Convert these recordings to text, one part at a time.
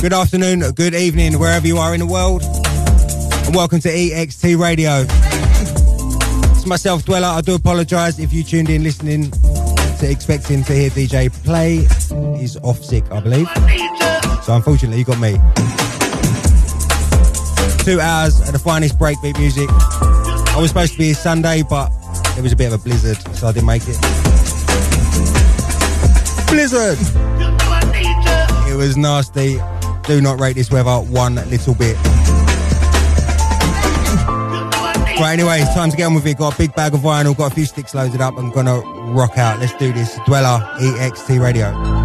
Good afternoon, good evening, wherever you are in the world. And welcome to EXT Radio. It's myself, Dweller. I do apologise if you tuned in listening to expecting to hear DJ play. He's off sick, I believe. So unfortunately, you got me. Two hours of the finest breakbeat music. I was supposed to be Sunday, but it was a bit of a blizzard, so I didn't make it. Blizzard! It was nasty. Do not rate this weather one little bit. Right, anyway, it's time to get on with it. Got a big bag of vinyl, got a few sticks loaded up. I'm gonna rock out. Let's do this. Dweller, EXT Radio.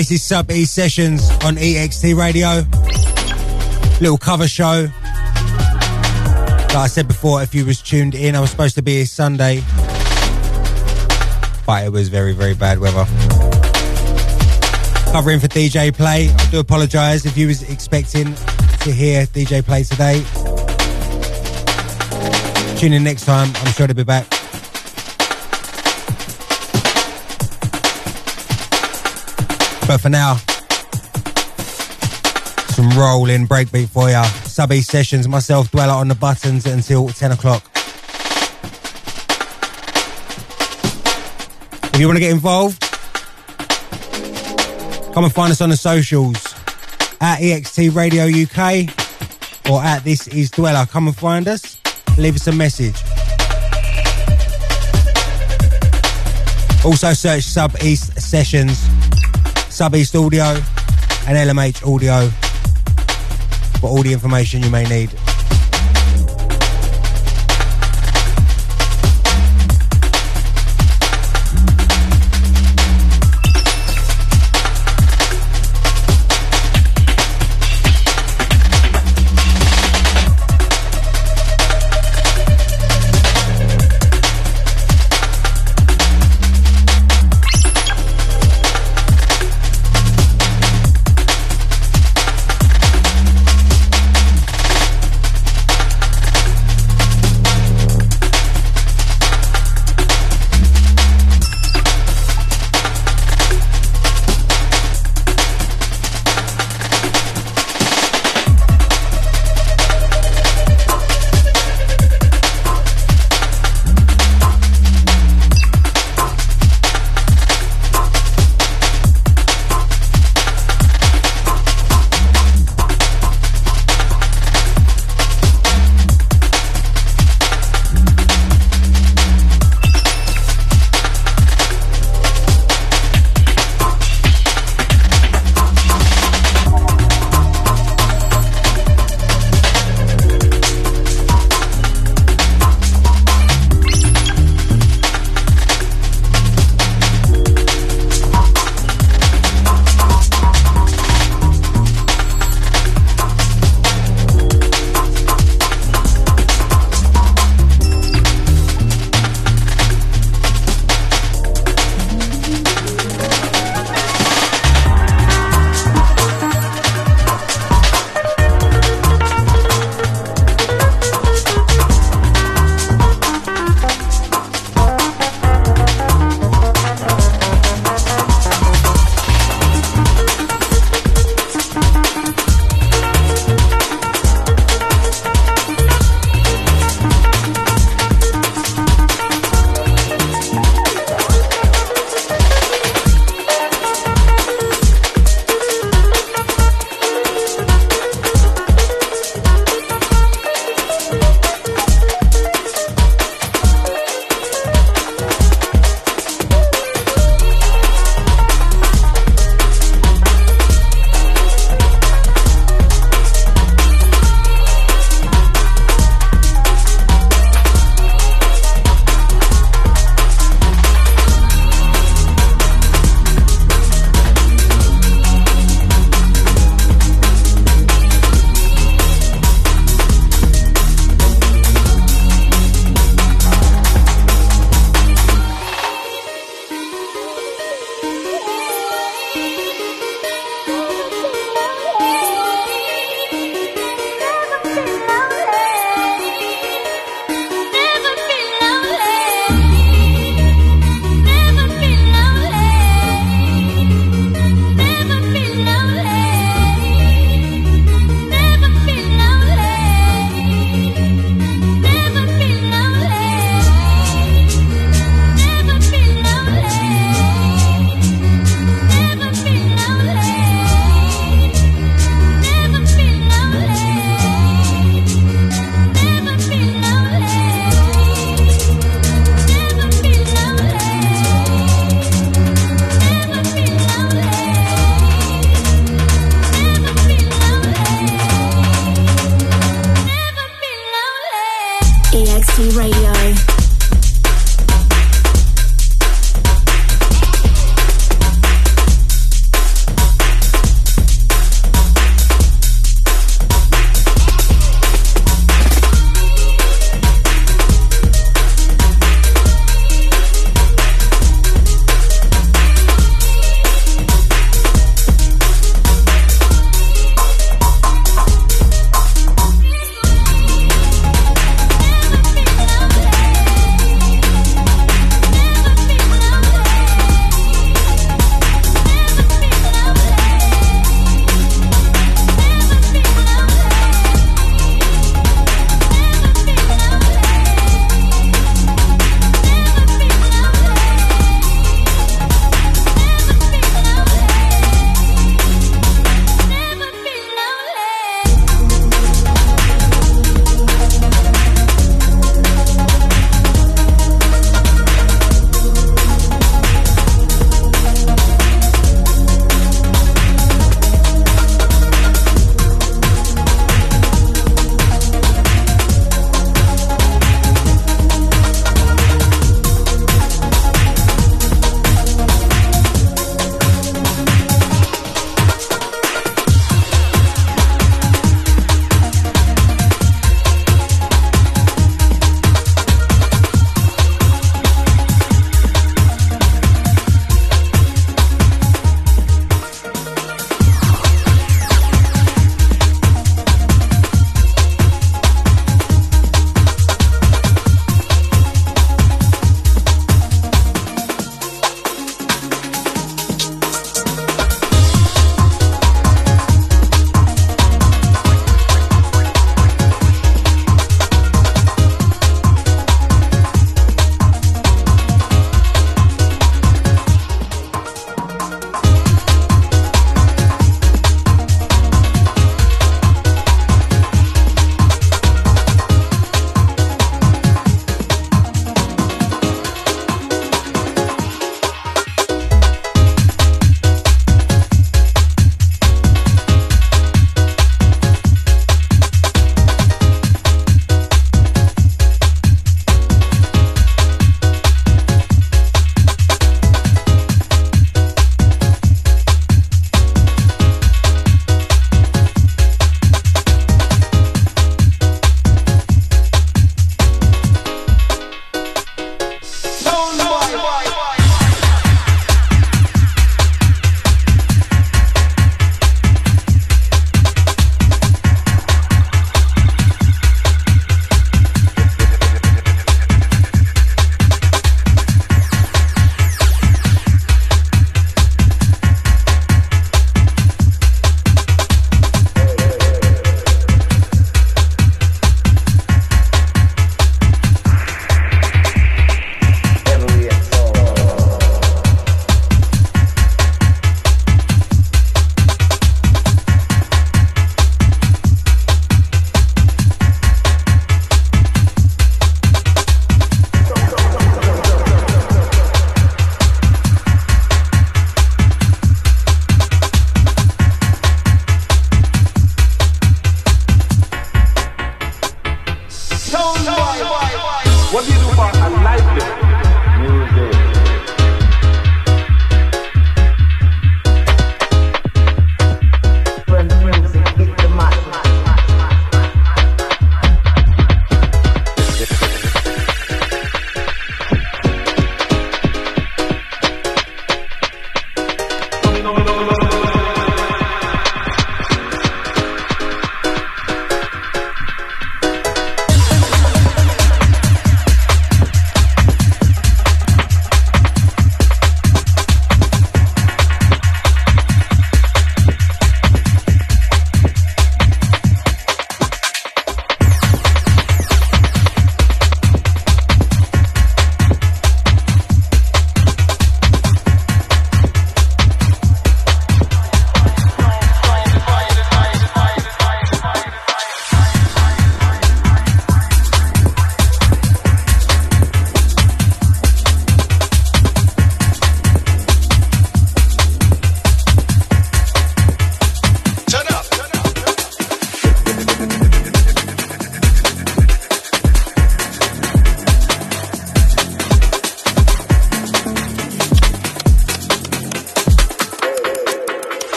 This is Sub E Sessions on EXT Radio. Little cover show. Like I said before, if you was tuned in, I was supposed to be here Sunday. But it was very, very bad weather. Covering for DJ Play. I do apologise if you was expecting to hear DJ Play today. Tune in next time. I'm sure to be back. But for now, some rolling breakbeat for ya. Subby sessions, myself, Dweller on the buttons until 10 o'clock. If you want to get involved, come and find us on the socials at EXT Radio UK or at This Is Dweller. Come and find us, leave us a message. Also search Sub East Sessions, Sub East Audio, and LMH Audio for all the information you may need.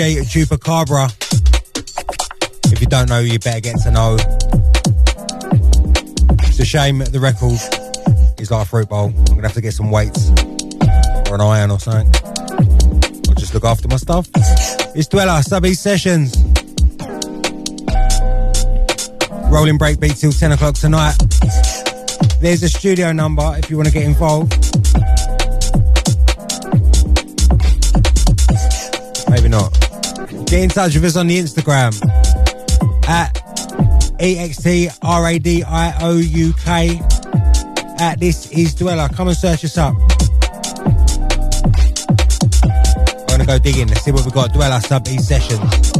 Chupacabra. If you don't know, you better get to know. It's a shame the record is like a fruit bowl. I'm gonna have to get some weights or an iron or something. I'll just look after my stuff. It's Dweller, Subby Sessions. Rolling break beat till 10 o'clock tonight. There's a studio number if you want to get involved. Get in touch with us on the Instagram at E-X-T-R-A-D-I-O-U-K at This Is Dweller. Come and search us up. I'm going to go digging. Let's see what we've got. Dweller Sub E Sessions.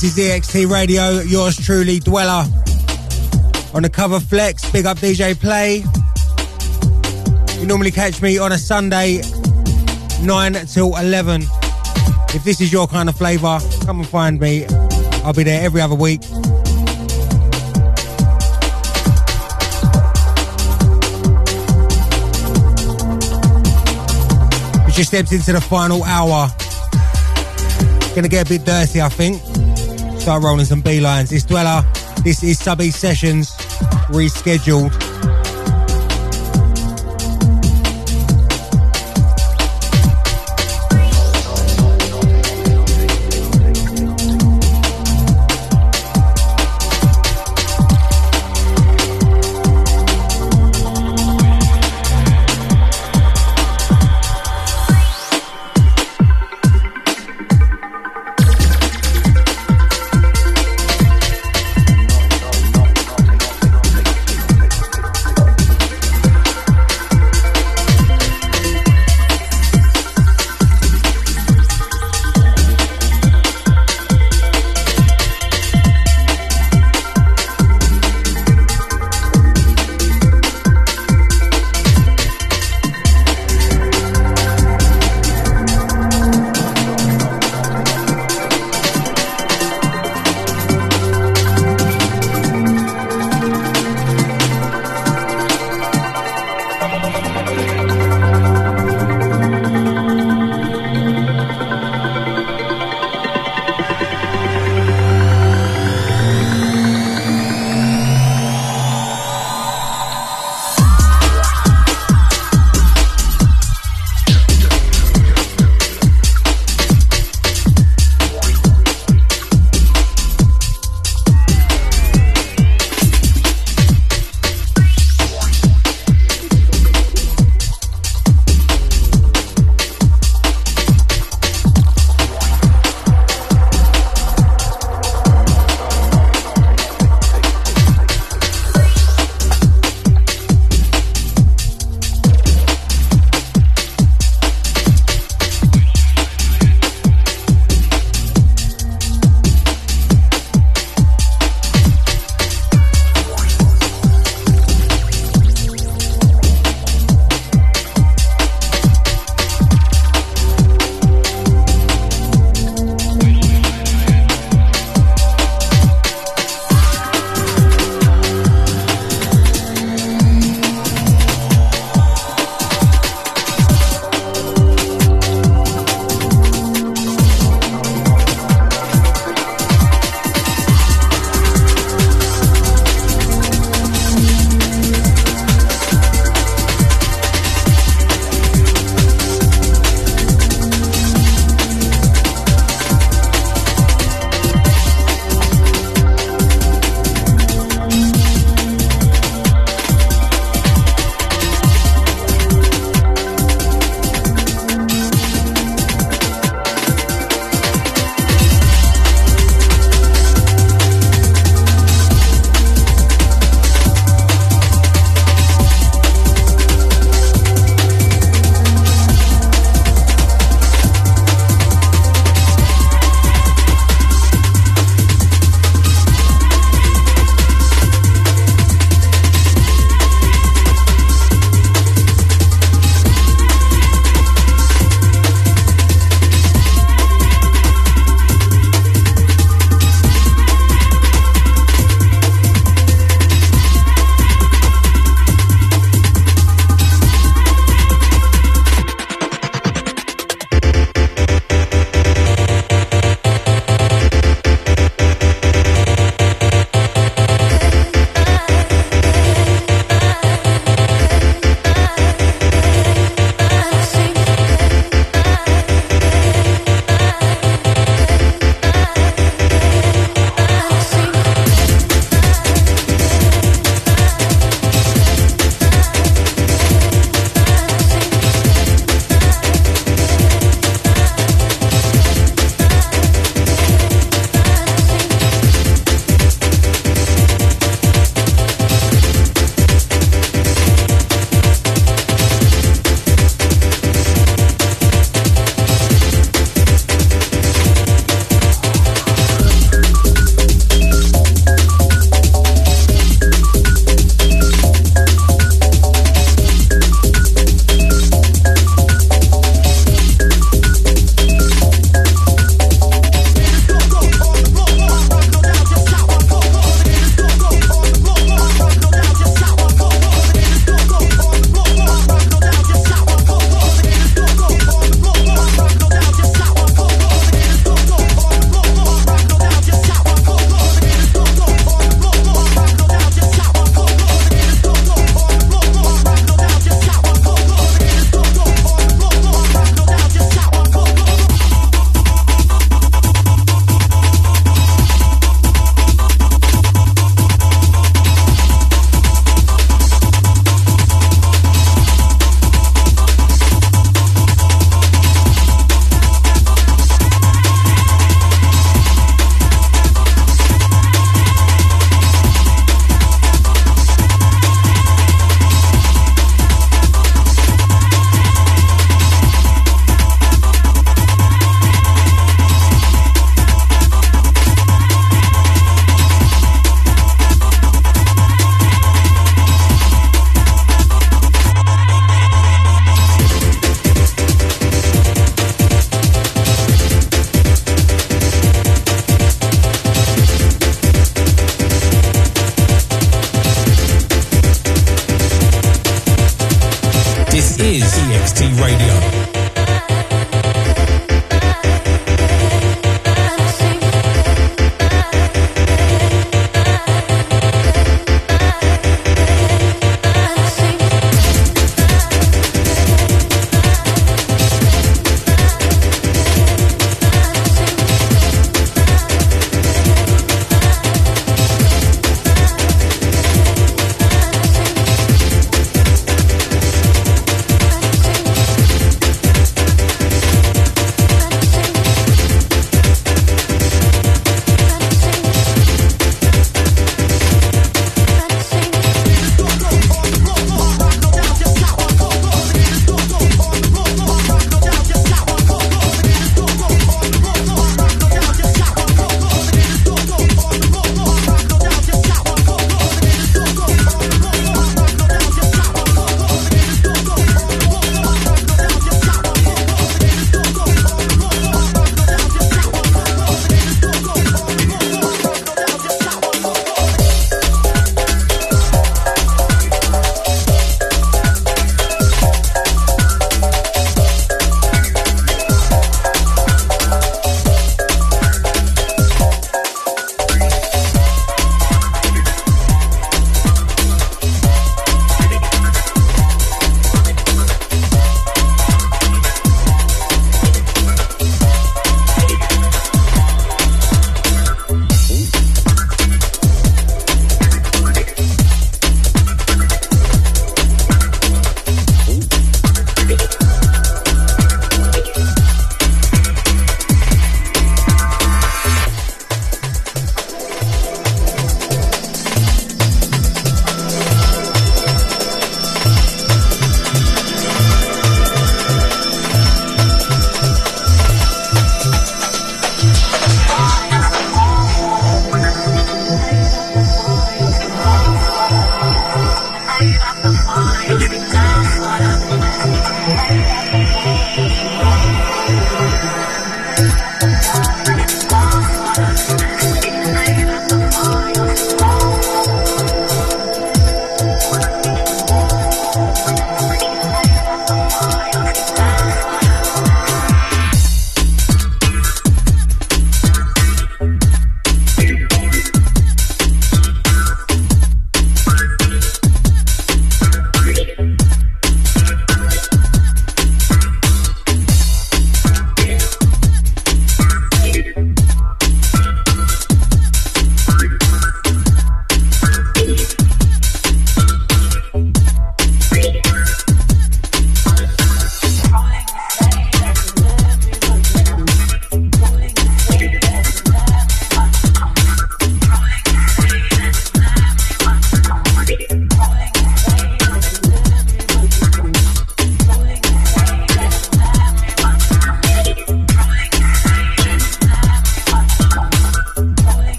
This is EXT Radio, yours truly, Dweller. On the cover flex, big up DJ Play. You normally catch me on a Sunday, 9 till 11. If this is your kind of flavour, come and find me. I'll be there every other week. We just stepped into the final hour. Gonna get a bit dirty, I think. Rolling some beelines. This Dweller, this is Subby Sessions, rescheduled.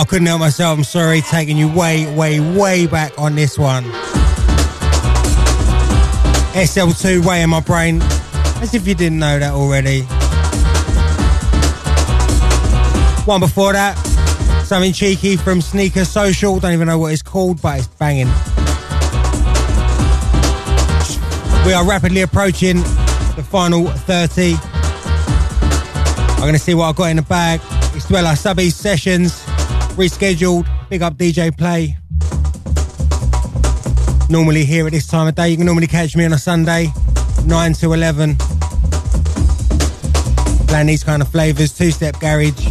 I couldn't help myself. I'm sorry, taking you way, way, way back on this one. SL2 way in my brain, as if you didn't know that already. One before that, something cheeky from Sneaker Social. Don't even know what it's called, but it's banging. We are rapidly approaching the final 30. I'm going to see what I've got in the bag. It's Dweller Subby Sessions rescheduled. Big up DJ Play. Normally here at this time of day. You can normally catch me on a Sunday, 9 to 11. Playing these kind of flavours, two step garage,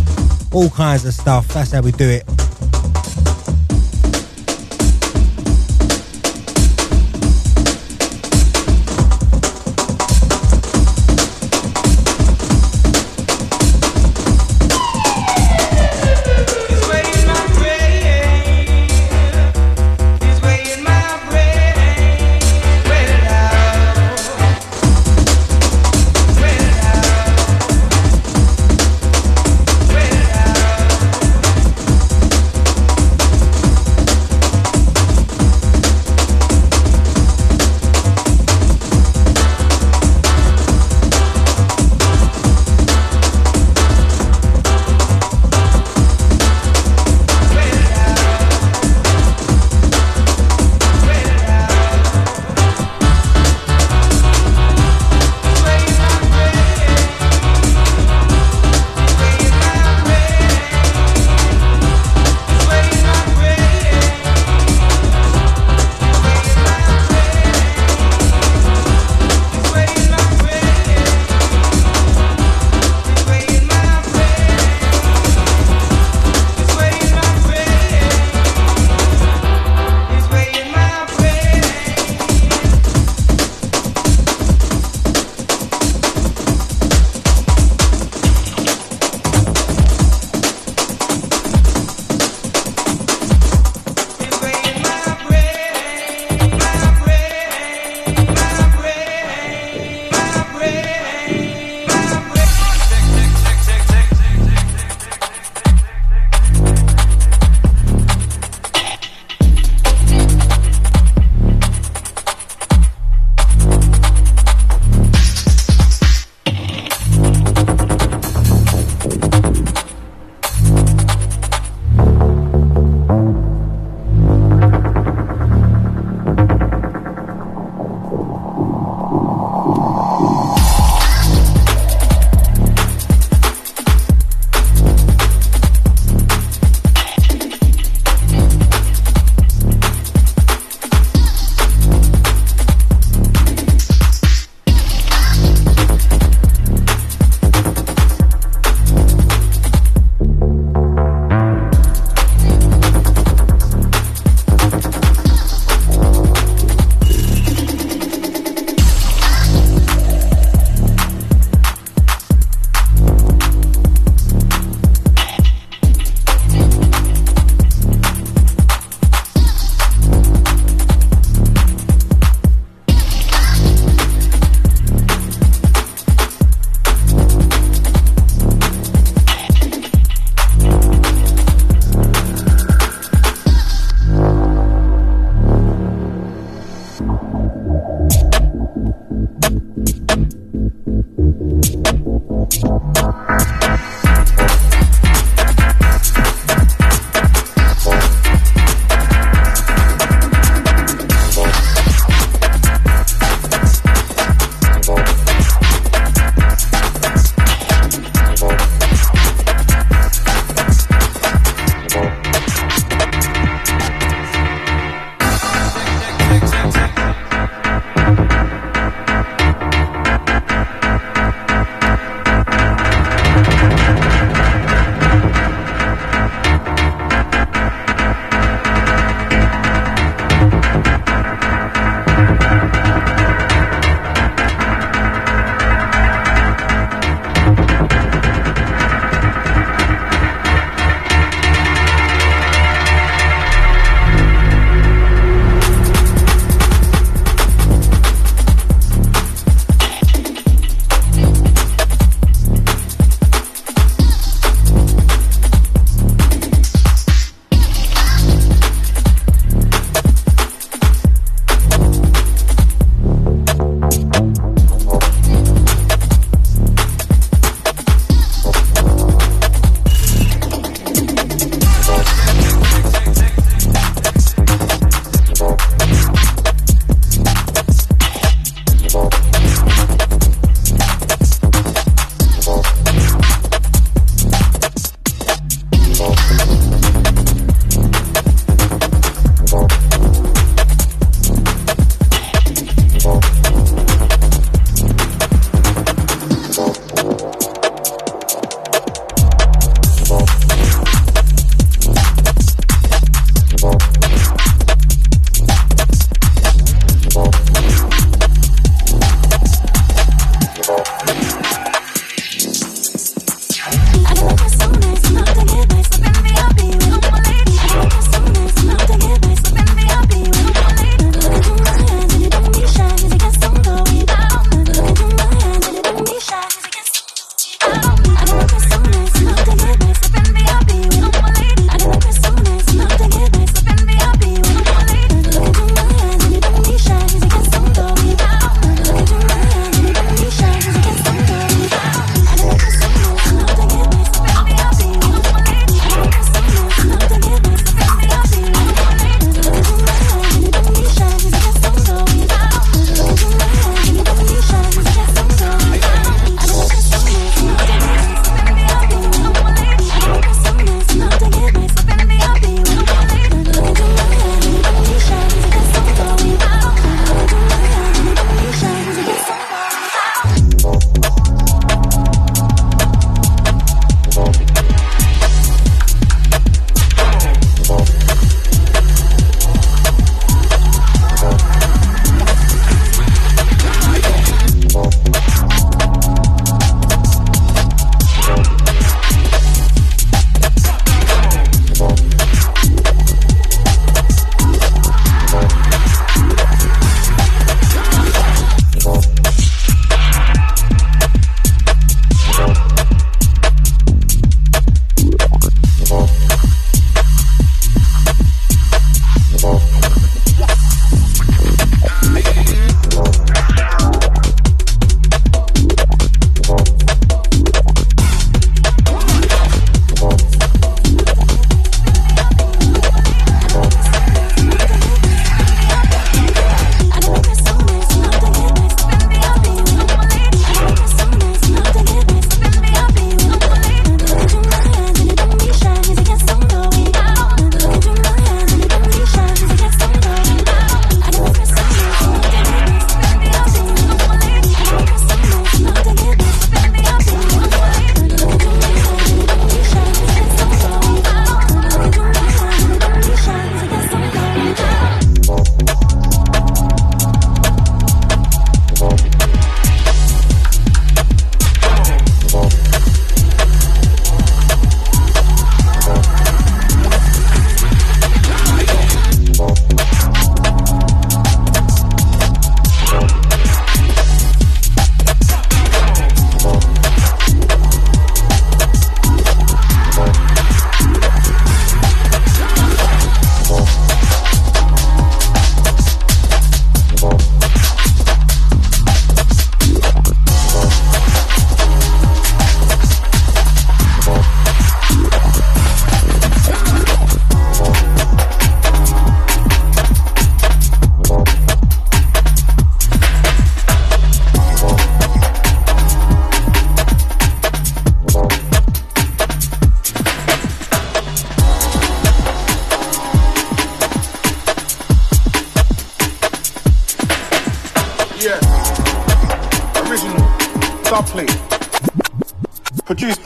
all kinds of stuff. That's how we do it.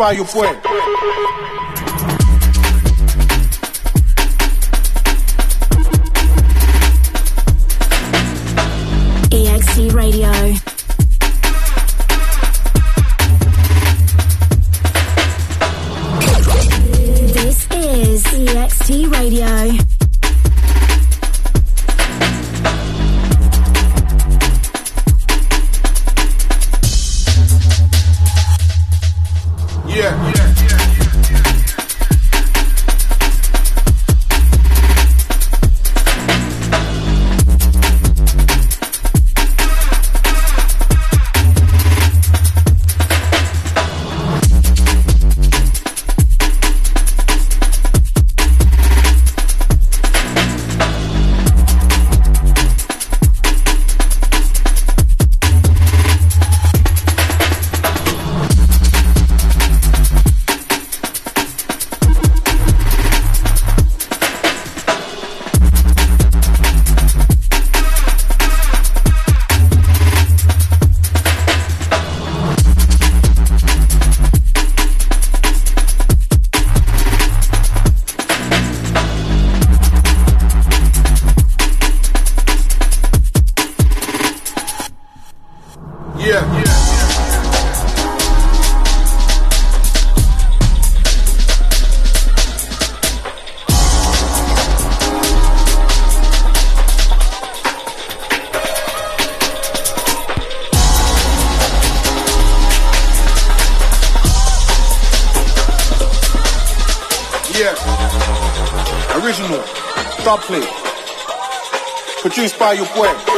payo fue. Radio. Produced by your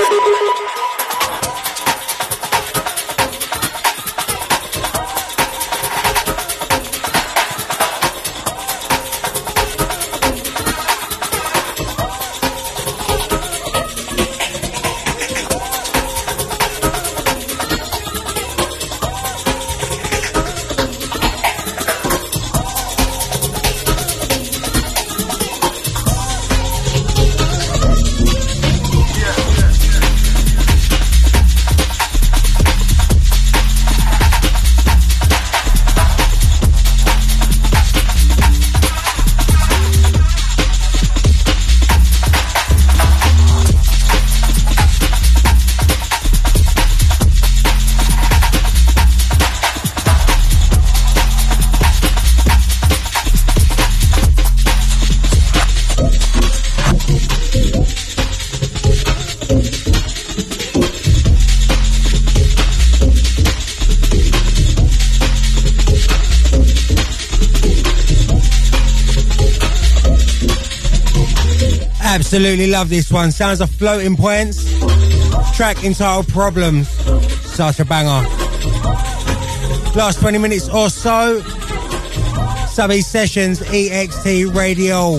Absolutely love this one. Sounds of floating points. Track entitled Problems. Such a banger. Last 20 minutes or so. Subby Sessions, EXT Radio.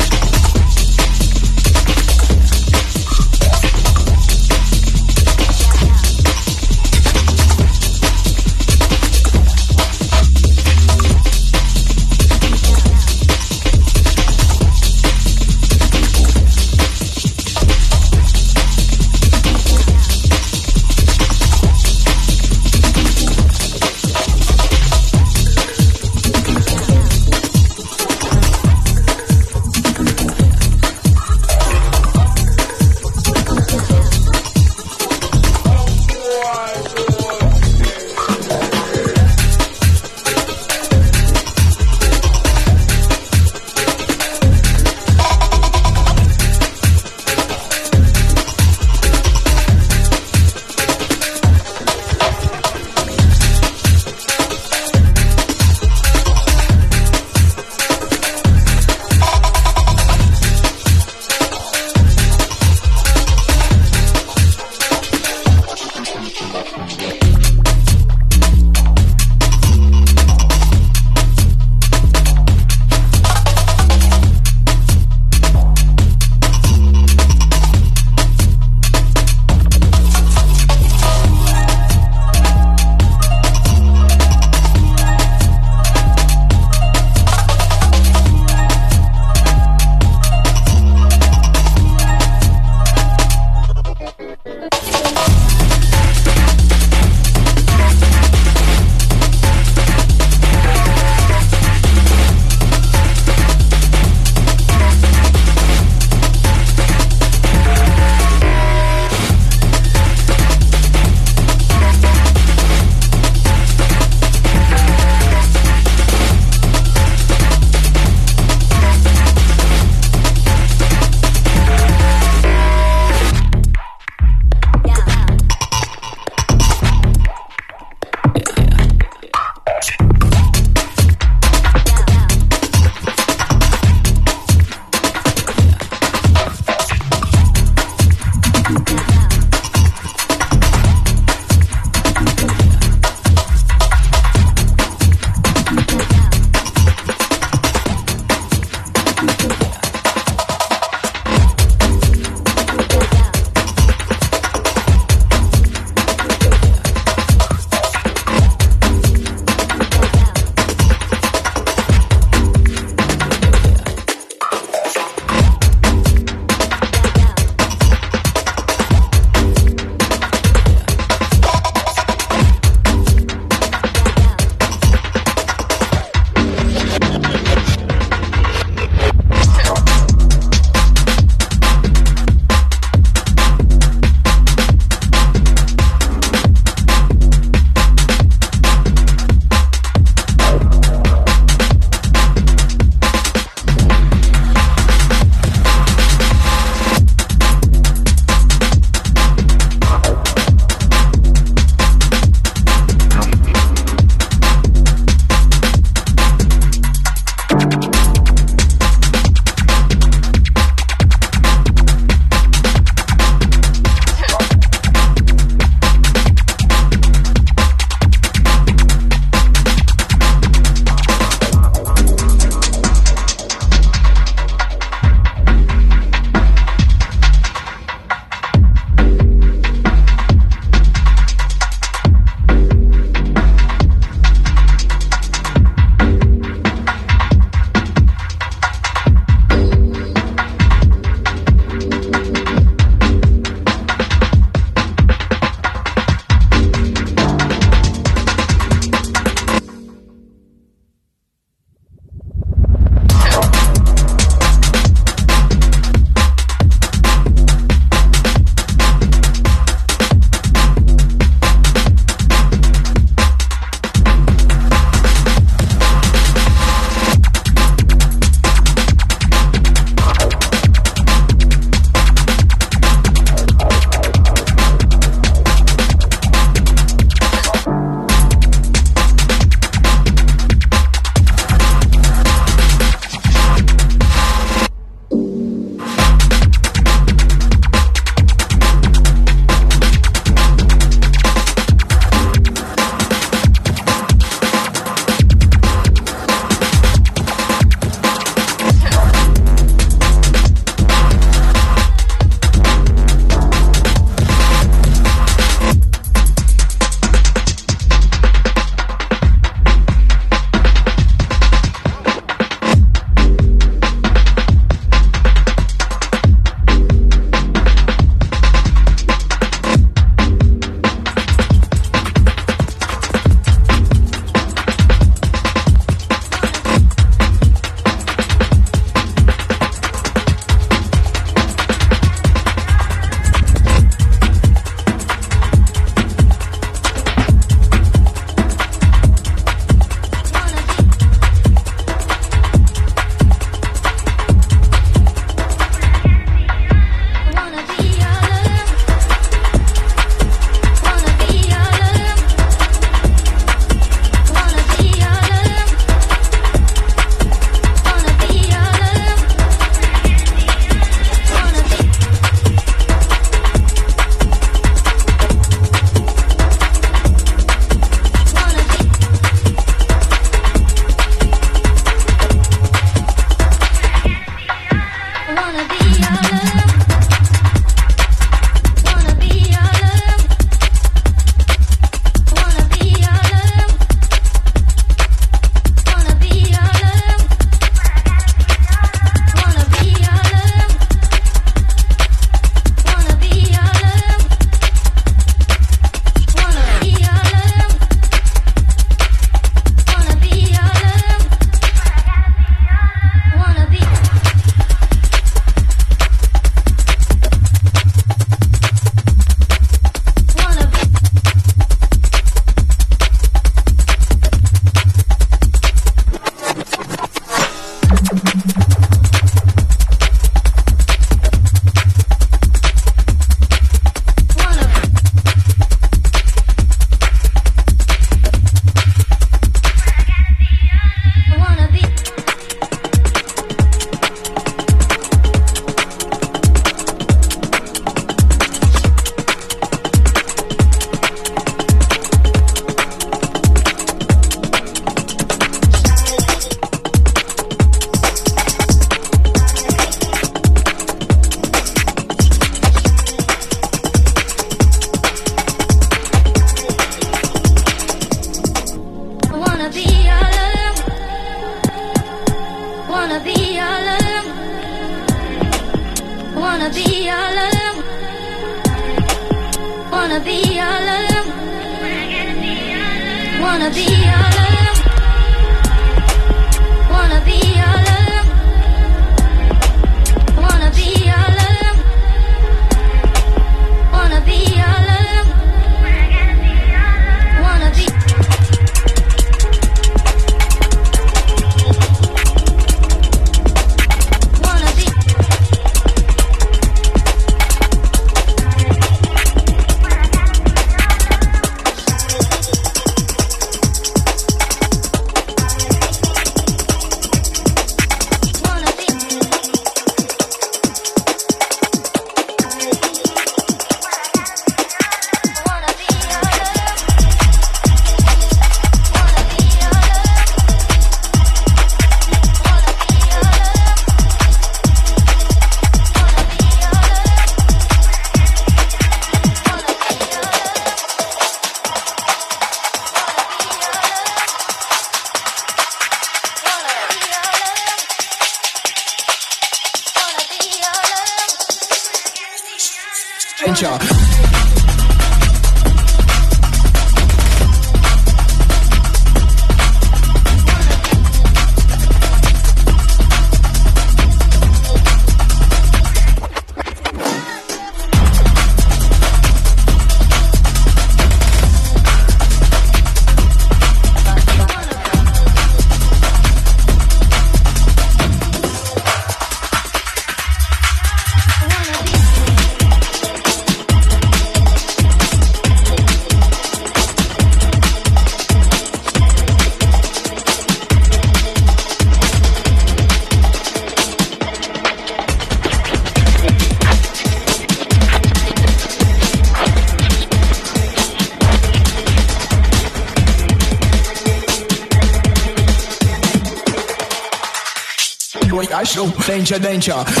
Danger, danger.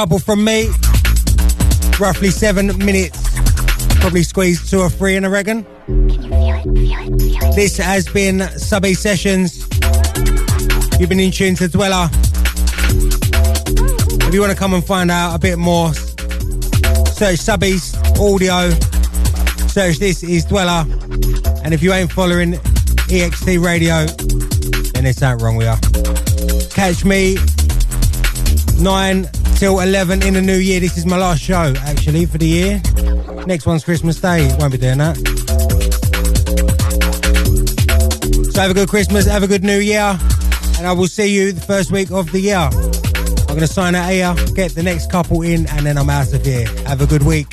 Couple from me. Roughly seven minutes. Probably squeezed two or three in, I reckon. This has been Subby Sessions. You've been in tune to Dweller. If you want to come and find out a bit more, search Subbies Audio. Search This is Dweller. And if you ain't following EXT Radio, then it's out wrong we are. Catch me 9 till 11 in the new year. This is my last show, actually, for the year. Next one's Christmas Day. Won't be doing that. So have a good Christmas, have a good new year, and I will see you the first week of the year. I'm going to sign out here, get the next couple in, and then I'm out of here. Have a good week.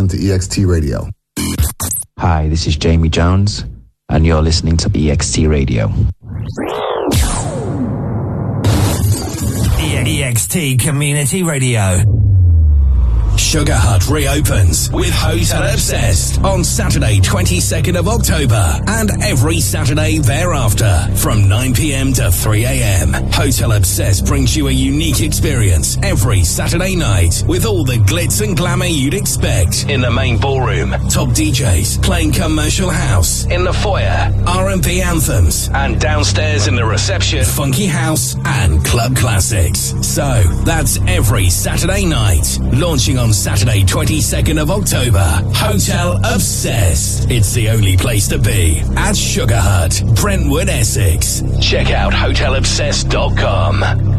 Into EXT Radio. Hi, this is Jamie Jones, and you're listening to EXT Radio. EXT Community Radio. Sugar Hut reopens with Hotel Obsessed on Saturday, 22nd of October and every Saturday thereafter from 9 p.m. to 3 a.m. Hotel Obsessed brings you a unique experience every Saturday night with all the glitz and glamour you'd expect in the main ballroom, top DJs playing commercial house in the foyer, R&B anthems and downstairs in the reception, funky house and club classics. So that's every Saturday night, launching on Saturday, 22nd of October. Hotel Obsessed. It's the only place to be at Sugar Hut, Brentwood, Essex. Check out hotelobsessed.com.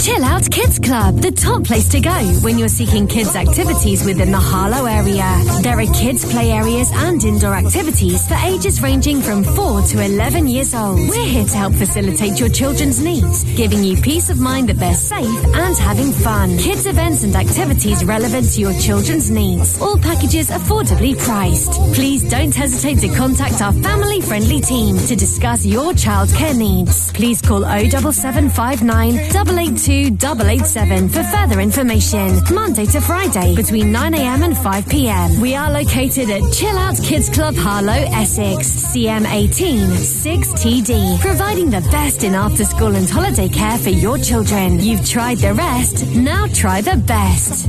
Chill Out Kids Club, the top place to go when you're seeking kids' activities within the Harlow area. There are kids' play areas and indoor activities for ages ranging from 4 to 11 years old. We're here to help facilitate your children's needs, giving you peace of mind that they're safe and having fun. Kids' events and activities relevant to your children's needs. All packages affordably priced. Please don't hesitate to contact our family friendly team to discuss your childcare needs. Please call 07759 882 887 for further information. Monday to Friday between 9am and 5pm. We are located at Chill Out Kids Club Harlow, Essex, CM18 6TD, providing the best in after school and holiday care for your children. You've tried the rest, now try the best.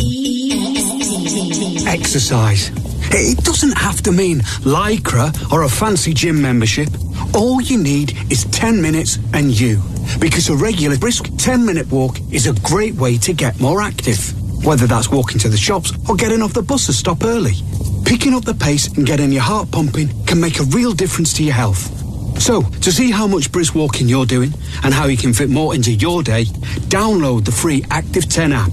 Exercise. It doesn't have to mean lycra or a fancy gym membership. All you need is 10 minutes and you. Because a regular brisk 10 minute walk is a great way to get more active. Whether that's walking to the shops or getting off the bus to stop early. Picking up the pace and getting your heart pumping can make a real difference to your health. So, to see how much brisk walking you're doing and how you can fit more into your day, download the free Active 10 app.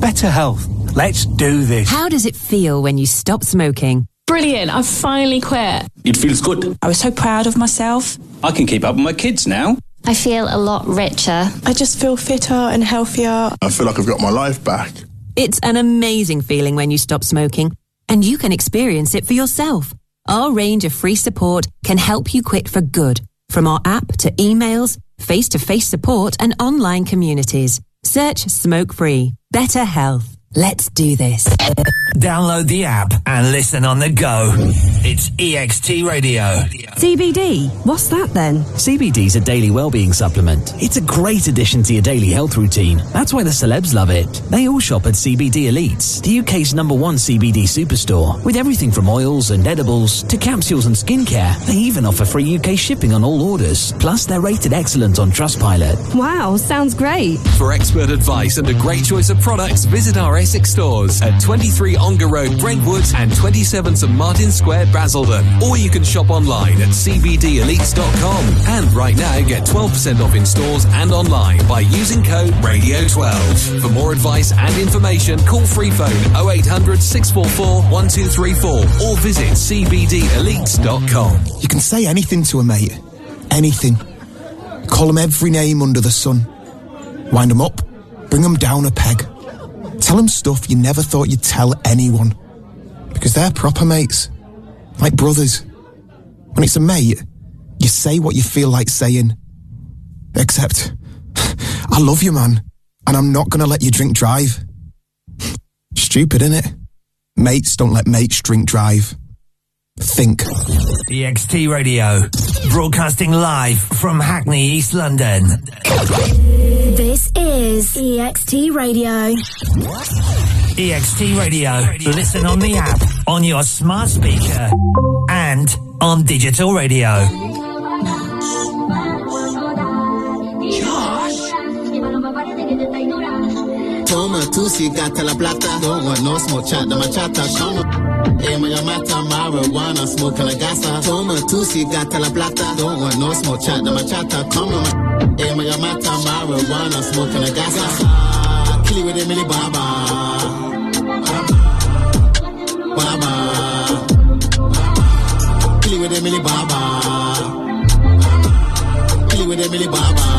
Better health. Let's do this. How does it feel when you stop smoking? Brilliant. I've finally quit. It feels good. I was so proud of myself. I can keep up with my kids now. I feel a lot richer. I just feel fitter and healthier. I feel like I've got my life back. It's an amazing feeling when you stop smoking, and you can experience it for yourself. Our range of free support can help you quit for good, from our app to emails, face to face support, and online communities. Search Smoke Free. Better health. Let's do this. Download the app and listen on the go. It's EXT Radio. CBD. What's that then? CBD is a daily well-being supplement. It's a great addition to your daily health routine. That's why the celebs love it. They all shop at CBD Elites, the UK's number one CBD superstore, with everything from oils and edibles to capsules and skincare. They even offer free UK shipping on all orders. Plus, they're rated excellent on Trustpilot. Wow, sounds great. For expert advice and a great choice of products, visit our Essex stores at 23 Ongar Road, Brentwood, and 27 St Martin Square, Basildon. Or you can shop online at cbdelites.com. And right now, get 12% off in stores and online by using code RADIO12. For more advice and information, call free phone 0800 644 1234 or visit cbdelites.com. You can say anything to a mate. Anything. Call them every name under the sun. Wind them up. Bring them down a peg. Tell them stuff you never thought you'd tell anyone. Because they're proper mates. Like brothers. When it's a mate, you say what you feel like saying. Except, I love you, man, and I'm not gonna let you drink drive. Stupid, innit? Mates don't let mates drink drive. Think. EXT Radio. Broadcasting live from Hackney, East London. This is EXT Radio. EXT Radio. Listen on the app, on your smart speaker, and on digital radio. Toma tu si gata la plata. Don't want no smoke chat de machata. Toma. Ema my mata marijuana smoking like gasa. Toma tusi gata la plata. Don't want no small chat, na machata. Come on. Ema my mata marijuana smoking like gasa. Kili with Emily Baba. Baba. Kili with Emily Baba. Kili with Emily Baba.